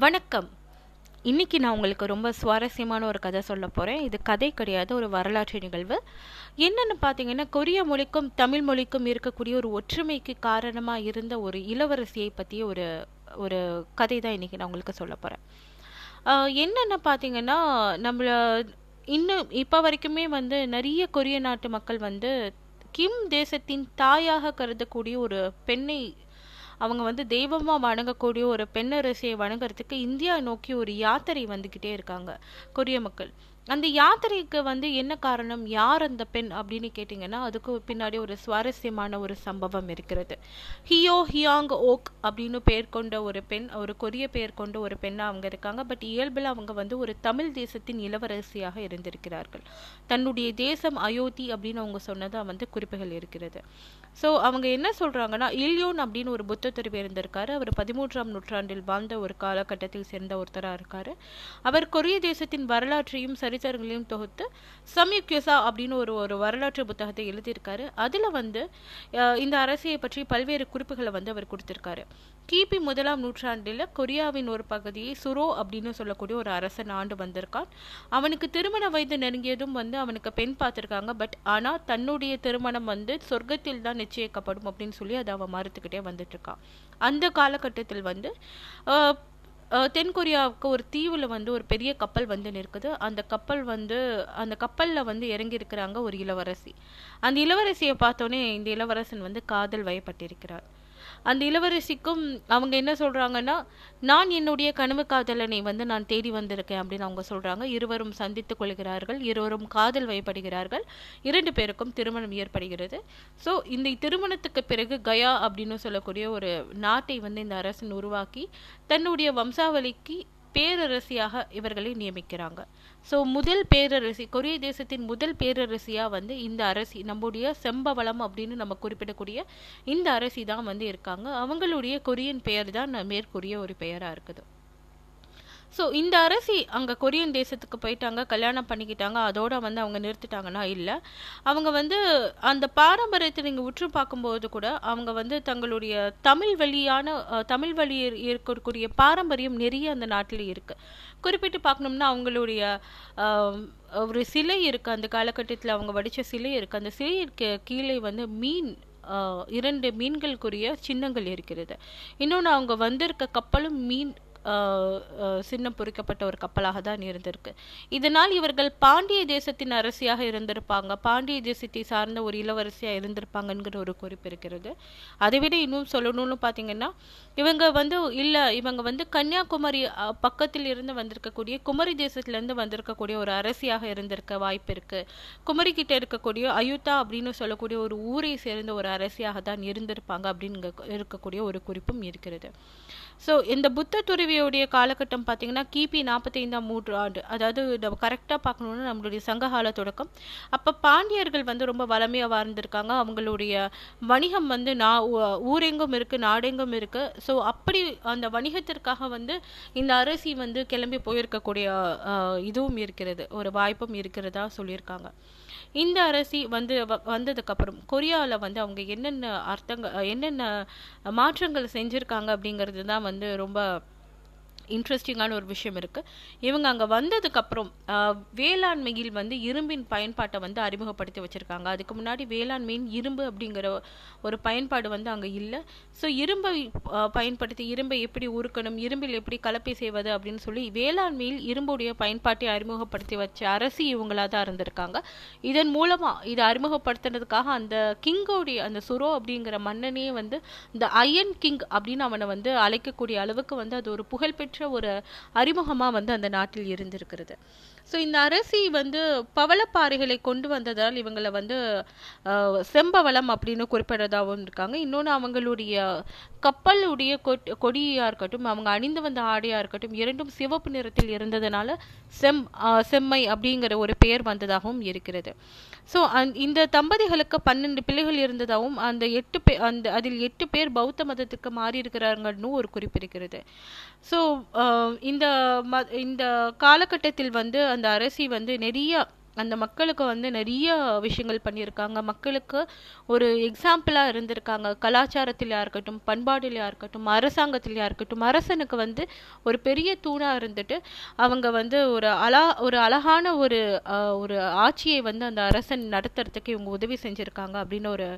வணக்கம். இன்னைக்கு நான் உங்களுக்கு ரொம்ப சுவாரஸ்யமான ஒரு கதை சொல்ல போகிறேன் இது கதை கிடையாது ஒரு வரலாற்று நிகழ்வு. என்னென்னு பார்த்தீங்கன்னா கொரிய மொழிக்கும் தமிழ் மொழிக்கும் இருக்கக்கூடிய ஒரு ஒற்றுமைக்கு காரணமாக இருந்த ஒரு இளவரசியை பற்றிய ஒரு ஒரு கதை தான் இன்றைக்கி நான் உங்களுக்கு சொல்ல போகிறேன் என்னென்ன பார்த்தீங்கன்னா நம்மள இன்னும் இப்போ வரைக்குமே வந்து நிறைய கொரிய நாட்டு மக்கள் வந்து கிம் தேசத்தின் தாயாக கருதக்கூடிய ஒரு பெண்ணை அவங்க வந்து தெய்வமாக வணங்கக்கூடிய ஒரு பெண்ணரசியை வணங்குறதுக்கு இந்தியா நோக்கி ஒரு யாத்திரை வந்துக்கிட்டே இருக்காங்க. கொரிய மக்கள். அந்த யாத்திரைக்கு வந்து என்ன காரணம்? யார் அந்த பெண் அப்படின்னு கேட்டிங்கன்னா அதுக்கு பின்னாடி ஒரு சுவாரஸ்யமான ஒரு சம்பவம் இருக்கிறது. ஹியோ ஹியாங் ஓக் அப்படின்னு பெயர் கொண்ட ஒரு பெண் ஒரு கொரிய பெயர் கொண்ட ஒரு பெண்ணாக அவங்க இருக்காங்க. பட் இயல்பில் அவங்க வந்து ஒரு தமிழ் தேசத்தின் இளவரசியாக இருந்திருக்கிறார்கள். தன்னுடைய தேசம் அயோத்தி அப்படின்னு அவங்க சொன்னதாக வந்து குறிப்புகள் இருக்கிறது. ஸோ அவங்க என்ன சொல்கிறாங்கன்னா இல்யோன் அப்படின்னு ஒரு புத்த துறவி இருந்திருக்காரு. அவர் பதிமூன்றாம் நூற்றாண்டில் வாழ்ந்த ஒரு காலகட்டத்தில் சேர்ந்த ஒருத்தராக இருக்காரு. அவர் கொரிய தேசத்தின் வரலாற்றையும் சரித்திரங்களையும் தொகுத்து சம்யுக்யோசா அப்படின்னு ஒரு ஒரு வரலாற்று புத்தகத்தை எழுதியிருக்காரு. அதில் வந்து இந்த அரசியை பற்றி பல்வேறு குறிப்புகளை வந்து அவர் கொடுத்திருக்காரு. கிபி முதலாம் நூற்றாண்டில் கொரியாவின் ஒரு பகுதியை சுரோ அப்படின்னு சொல்லக்கூடிய ஒரு அரசன் ஆண்டு வந்திருக்கான். அவனுக்கு திருமண வயது நெருங்கியதும் வந்து அவனுக்கு பெண் பார்த்துருக்காங்க. பட் ஆனால் தன்னுடைய திருமணம் வந்து சொர்க்கத்தில் தான் நிச்சயிக்கப்படும் அப்படின்னு சொல்லி அதை அவன் மறுத்துக்கிட்டே வந்துட்டு இருக்கான். அந்த காலகட்டத்தில் வந்து தென் கொரியாவுக்கு ஒரு தீவில் வந்து ஒரு பெரிய கப்பல் வந்து நிற்குது. அந்த கப்பல் வந்து அந்த கப்பலில் வந்து இறங்கி இருக்கிறாங்க ஒரு இளவரசி. அந்த இளவரசியை பார்த்தோன்னே இந்த இளவரசன் வந்து காதல் வயப்பட்டிருக்கிறார். அந்த இளவரசிக்கும் அவங்க என்ன சொல்றாங்கன்னா நான் என்னுடைய கனவு காதலனை வந்து நான் தேடி வந்திருக்கேன் அப்படின்னு அவங்க சொல்றாங்க. இருவரும் சந்தித்துக் கொள்கிறார்கள். இருவரும் காதல் வயப்படுகிறார்கள். இரண்டு பேருக்கும் திருமணம் ஏற்படுகிறது. ஸோ இந்த திருமணத்துக்கு பிறகு கயா அப்படின்னு சொல்லக்கூடிய ஒரு நாட்டை வந்து இந்த அரசன் உருவாக்கி தன்னுடைய வம்சாவளிக்கு பேரரசியாக இவர்களை நியமிக்கிறாங்க. ஸோ முதல் பேரரசி கொரிய தேசத்தின் முதல் பேரரசியாக வந்து இந்த அரசி நம்முடைய செம்பவளம் அப்படின்னு நம்ம குறிப்பிடக்கூடிய இந்த அரசி தான் வந்து இருக்காங்க. அவங்களுடைய கொரியன் பெயர் தான் மேற்கூறிய ஒரு பெயராக இருக்குது. ஸோ இந்த அரசி அங்கே கொரியன் தேசத்துக்கு போயிட்டாங்க கல்யாணம் பண்ணிக்கிட்டாங்க அதோட வந்து அவங்க நிறுத்திட்டாங்கன்னா இல்லை. அவங்க வந்து அந்த பாரம்பரியத்தை நீங்கள் உற்று பார்க்கும்போது கூட அவங்க வந்து தங்களுடைய தமிழ் வழியான தமிழ் வழி இருக்கக்கூடிய பாரம்பரியம் நிறைய அந்த நாட்டில் இருக்குது குறிப்பிட்டு பார்க்கணும்னா அவங்களுடைய ஒரு சிலை இருக்குது அந்த காலகட்டத்தில் அவங்க வடித்த சிலை இருக்குது அந்த சிலைக்கு கீழே வந்து மீன் இரண்டு மீன்களுக்குரிய சின்னங்கள் இருக்கிறது. இன்னொன்று அவங்க வந்திருக்க கப்பலும் மீன் சின்னம் பொறிக்கப்பட்ட ஒரு கப்பலாக தான் இருந்திருக்கு. இதனால் இவர்கள் பாண்டிய தேசத்தின் அரசியாக இருந்திருப்பாங்க. பாண்டிய தேசத்தை சார்ந்த ஒரு இளவரசியாக இருந்திருப்பாங்கங்கிற ஒரு குறிப்பு இருக்கிறது. அதை விட இன்னும் சொல்லணும்னு பார்த்தீங்கன்னா இவங்க வந்து இல்லை இவங்க வந்து கன்னியாகுமரி பக்கத்தில் இருந்து வந்திருக்கக்கூடிய குமரி தேசத்திலேருந்து வந்திருக்கக்கூடிய ஒரு அரசியாக இருந்திருக்க வாய்ப்பு இருக்குது குமரி கிட்ட இருக்கக்கூடிய அயுத்தா அப்படின்னு சொல்லக்கூடிய ஒரு ஊரை சேர்ந்த ஒரு அரசியாக தான் இருந்திருப்பாங்க அப்படின்னு இருக்கக்கூடிய ஒரு குறிப்பும் இருக்கிறது. ஸோ இந்த புத்த துறவியுடைய காலகட்டம் பார்த்தீங்கன்னா கிபி நாற்பத்தைந்தாம் நூற்றாண்டு. அதாவது நம்ம கரெக்டாக பார்க்கணுன்னா நம்மளுடைய சங்ககால தொடக்கம். அப்போ பாண்டியர்கள் வந்து ரொம்ப வளமையாக வாழ்ந்திருக்காங்க. அவங்களுடைய வணிகம் வந்து நா ஊரெங்கும் இருக்குது நாடெங்கும் இருக்குது ஸோ அப்படி அந்த வணிகத்திற்காக வந்து இந்த அரசி வந்து கிளம்பி போயிருக்கக்கூடிய இதுவும் இருக்கிறது. ஒரு வாய்ப்பும் இருக்கிறதா சொல்லியிருக்காங்க. இந்த அரசி வந்து வந்ததுக்கப்புறம் கொரியாவில் வந்து அவங்க என்னென்ன அர்த்தங்கள் என்னென்ன மாற்றங்கள் செஞ்சுருக்காங்க அப்படிங்கிறது தான் வந்து ரொம்ப இன்ட்ரெஸ்டிங்கான ஒரு விஷயம் இருக்குது இவங்க அங்கே வந்ததுக்கப்புறம் வேளாண்மையில் வந்து இரும்பின் பயன்பாட்டை வந்து அறிமுகப்படுத்தி வச்சுருக்காங்க. அதுக்கு முன்னாடி வேளாண்மையின் இரும்பு அப்படிங்கிற ஒரு பயன்பாடு வந்து அங்கே இல்லை. ஸோ இரும்பை பயன்படுத்தி இரும்பை எப்படி உருக்கணும் இரும்பில் எப்படி கலப்பை செய்வது அப்படின்னு சொல்லி வேளாண்மையில் இரும்புடைய பயன்பாட்டை அறிமுகப்படுத்தி வச்ச அரசு இவங்களாக தான் இருந்திருக்காங்க. இதன் மூலமாக இதை அறிமுகப்படுத்துனதுக்காக அந்த கிங்கோடைய அந்த சுரோ அப்படிங்கிற மன்னனே வந்து இந்த அயன் கிங் அப்படின்னு அவனை வந்து அழைக்கக்கூடிய அளவுக்கு வந்து அது ஒரு புகழ்பெற்ற பெற்ற ஒரு அறிமுகமாக வந்து அந்த நாட்டில் இருந்திருக்கிறது. ஸோ இந்த அரசி வந்து பவளப்பாறைகளை கொண்டு வந்ததால் இவங்களை வந்து செம்பவளம் அப்படின்னு குறிப்பிடறதாகவும் இருக்காங்க. இன்னொன்று அவங்களுடைய கப்பலுடைய கொடியாக இருக்கட்டும் அவங்க அணிந்து வந்த ஆடையாக இருக்கட்டும் இரண்டும் சிவப்பு நிறத்தில் இருந்ததுனால செம் செம்மை அப்படிங்கிற ஒரு பெயர் வந்ததாகவும் இருக்கிறது. ஸோ அந் இந்த தம்பதிகளுக்கு பன்னெண்டு பிள்ளைகள் இருந்ததாகவும் அந்த எட்டு பே அந்த அதில் எட்டு பேர் பௌத்த மதத்துக்கு மாறி இருக்கிறாங்கன்னு ஒரு குறிப்பிருக்கிறது ஸோ இந்த ம இந்த காலகட்டத்தில் வந்து அந்த அரசி வந்து நிறைய அந்த மக்களுக்கு வந்து நிறைய விஷயங்கள் பண்ணியிருக்காங்க. மக்களுக்கு ஒரு எக்ஸாம்பிளாக இருந்திருக்காங்க. கலாச்சாரத்திலையா இருக்கட்டும் பண்பாடுலையா இருக்கட்டும் அரசாங்கத்திலையா இருக்கட்டும் அரசனுக்கு வந்து ஒரு பெரிய தூணாக இருந்துட்டு அவங்க வந்து ஒரு அழா ஒரு அழகான ஒரு ஒரு ஆட்சியை வந்து அந்த அரசன் நடத்துறதுக்கு இவங்க உதவி செஞ்சுருக்காங்க அப்படின்னு ஒரு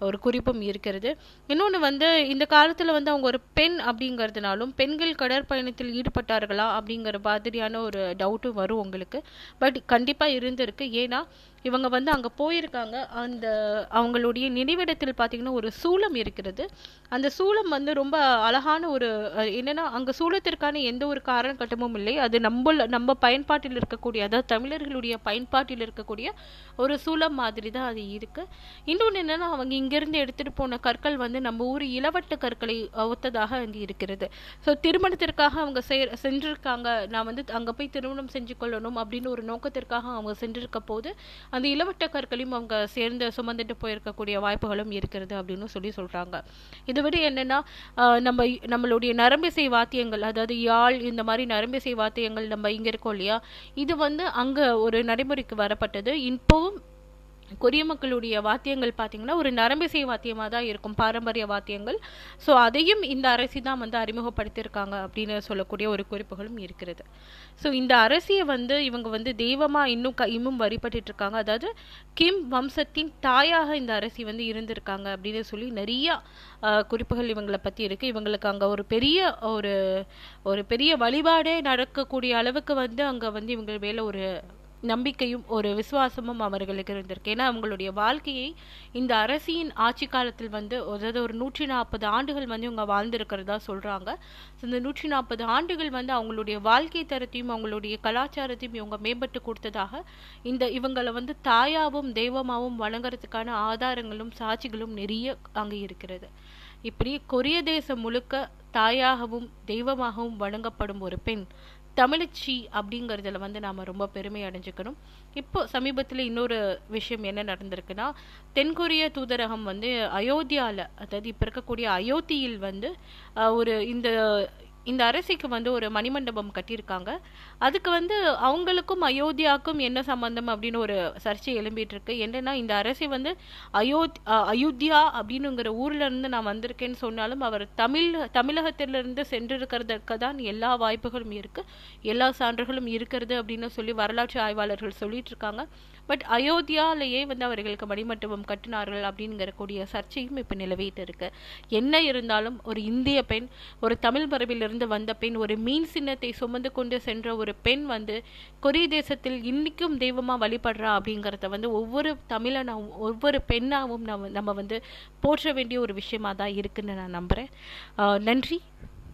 ஒரு குறிப்பும் இருக்கிறது. இன்னொன்று வந்து இந்த காலத்தில் வந்து அவங்க ஒரு பெண் அப்படிங்கிறதுனாலும் பெண்கள் கடற்பயணத்தில் ஈடுபட்டார்களா அப்படிங்கிற மாதிரியான ஒரு டவுட்டும் வரும் உங்களுக்கு. பட் கண்டிப்பாக இருந்து இருந்திருக்கு ஏன்னா இவங்க வந்து அங்கே போயிருக்காங்க. அந்த அவங்களுடைய நினைவிடத்தில் பார்த்தீங்கன்னா ஒரு சூளம் இருக்கிறது. அந்த சூளம் வந்து ரொம்ப அழகான ஒரு என்னென்னா என்னன்னா அங்கே சூளத்திற்கான எந்த ஒரு காரணகட்டமும் இல்லை. அது நம்ம நம்ம பயன்பாட்டில் இருக்கக்கூடிய அதாவது தமிழர்களுடைய பயன்பாட்டில் இருக்கக்கூடிய ஒரு சூளம் மாதிரி தான் அது இருக்கு. இன்னொன்று என்னன்னா அவங்க இங்கிருந்து எடுத்துட்டு போன கற்கள் வந்து நம்ம ஊர் இளவட்ட கற்களை ஒத்ததாக அங்கே இருக்கிறது. ஸோ திருமணத்திற்காக அவங்க செய்- சென்றிருக்காங்க. நான் வந்து அங்கே போய் திருமணம் செஞ்சு கொள்ளணும் அப்படின்னு ஒரு நோக்கத்திற்காக அவங்க சென்றிருக்க போது அந்த இளவட்ட கற்களையும் அவங்க சேர்ந்து சுமந்துட்டு போயிருக்கக்கூடிய வாய்ப்புகளும் இருக்கிறது அப்படின்னு சொல்லி சொல்கிறாங்க இதை விட என்னென்னா நம்ம நம்மளுடைய நரம்பிசை வாத்தியங்கள் அதாவது யாழ் இந்த மாதிரி நரம்பிசை வாத்தியங்கள் நம்ம இங்கே இருக்கோம் இல்லையா? இது வந்து அங்கே ஒரு நடைமுறைக்கு வரப்பட்டது. இப்போவும் கொரிய மக்களுடைய வாத்தியங்கள் பார்த்தீங்கன்னா ஒரு நரம்பிசை வாத்தியமாக தான் இருக்கும் பாரம்பரிய வாத்தியங்கள். ஸோ அதையும் இந்த அரசி தான் வந்து அறிமுகப்படுத்தியிருக்காங்க அப்படின்னு சொல்லக்கூடிய ஒரு குறிப்புகளும் இருக்கிறது. ஸோ இந்த அரசியை வந்து இவங்க வந்து தெய்வமாக இன்னும் க இன்னும் வழிபட்டு இருக்காங்க அதாவது கிம் வம்சத்தின் தாயாக இந்த அரசி வந்து இருந்திருக்காங்க அப்படின்னு சொல்லி நிறையா குறிப்புகள் இவங்களை பற்றி இருக்கு. இவங்களுக்கு அங்கே ஒரு பெரிய ஒரு ஒரு பெரிய வழிபாடே நடக்கக்கூடிய அளவுக்கு வந்து அங்கே வந்து இவங்க மேலே ஒரு நம்பிக்கையும் ஒரு விசுவாசமும் அவர்களுக்கு இருந்திருக்கு. ஏன்னா அவங்களுடைய வாழ்க்கையை இந்த அரசியின் ஆட்சி காலத்தில் வந்து அதாவது ஒரு நூற்றி நாற்பது ஆண்டுகள் வந்து இவங்க வாழ்ந்திருக்கிறதா சொல்றாங்க. ஸோ இந்த நூற்றி நாற்பது ஆண்டுகள் வந்து அவங்களுடைய வாழ்க்கை தரத்தையும் அவங்களுடைய கலாச்சாரத்தையும் இவங்க மேம்பட்டு கொடுத்ததாக இந்த இவங்களை வந்து தாயாவும் தெய்வமாகவும் வணங்குறதுக்கான ஆதாரங்களும் சாட்சிகளும் நிறைய அங்கே இருக்கிறது. இப்படி கொரிய தேசம் முழுக்க தாயாகவும் தெய்வமாகவும் வணங்கப்படும் ஒரு பெண். தமிழச்சி அப்படிங்கிறதுல வந்து நாம ரொம்ப பெருமை அடைஞ்சுக்கணும். இப்போ சமீபத்தில் இன்னொரு விஷயம் என்ன நடந்திருக்குன்னா தென்கொரிய தூதரகம் வந்து அயோத்தியால அதாவது இப்போ இருக்கக்கூடிய அயோத்தியில் வந்து ஒரு இந்த இந்த அரசிக்கு வந்து ஒரு மணிமண்டபம் கட்டியிருக்காங்க. அதுக்கு வந்து அவங்களுக்கும் அயோத்தியாவுக்கும் என்ன சம்பந்தம் அப்படின்னு ஒரு சர்ச்சை எழும்பிட்டு இருக்கு என்னன்னா இந்த அரசி வந்து அயோத் அயோத்தியா அப்படின்னுங்கிற ஊர்ல இருந்து நான் வந்திருக்கேன்னு சொன்னாலும் அவர் தமிழ் தமிழகத்திலிருந்து சென்றிருக்கிறதுக்கு தான் எல்லா வாய்ப்புகளும் இருக்கு. எல்லா சான்றுகளும் இருக்கிறது அப்படின்னு சொல்லி வரலாற்று ஆய்வாளர்கள் சொல்லிட்டு இருக்காங்க பட் அயோத்தியாலேயே வந்து அவர்களுக்கு மணிமண்டபம் கட்டினார்கள் அப்படிங்கிற கூடிய சர்ச்சையும் இப்போ நிலவிட்டு இருக்கு. என்ன இருந்தாலும் ஒரு இந்திய பெண் ஒரு தமிழ் மரபிலிருந்து வந்த பெண் ஒரு மீன் சின்னத்தை சுமந்து கொண்டு சென்ற ஒரு பெண் வந்து கொரிய தேசத்தில் இன்னைக்கும் தெய்வமா வழிபடுறா அப்படிங்கிறத வந்து ஒவ்வொரு தமிழனாவும் ஒவ்வொரு பெண்ணாவும் நம்ம நம்ம வந்து போற்ற வேண்டிய ஒரு விஷயமா தான் இருக்குன்னு நான் நம்புறேன். ஆஹ் நன்றி.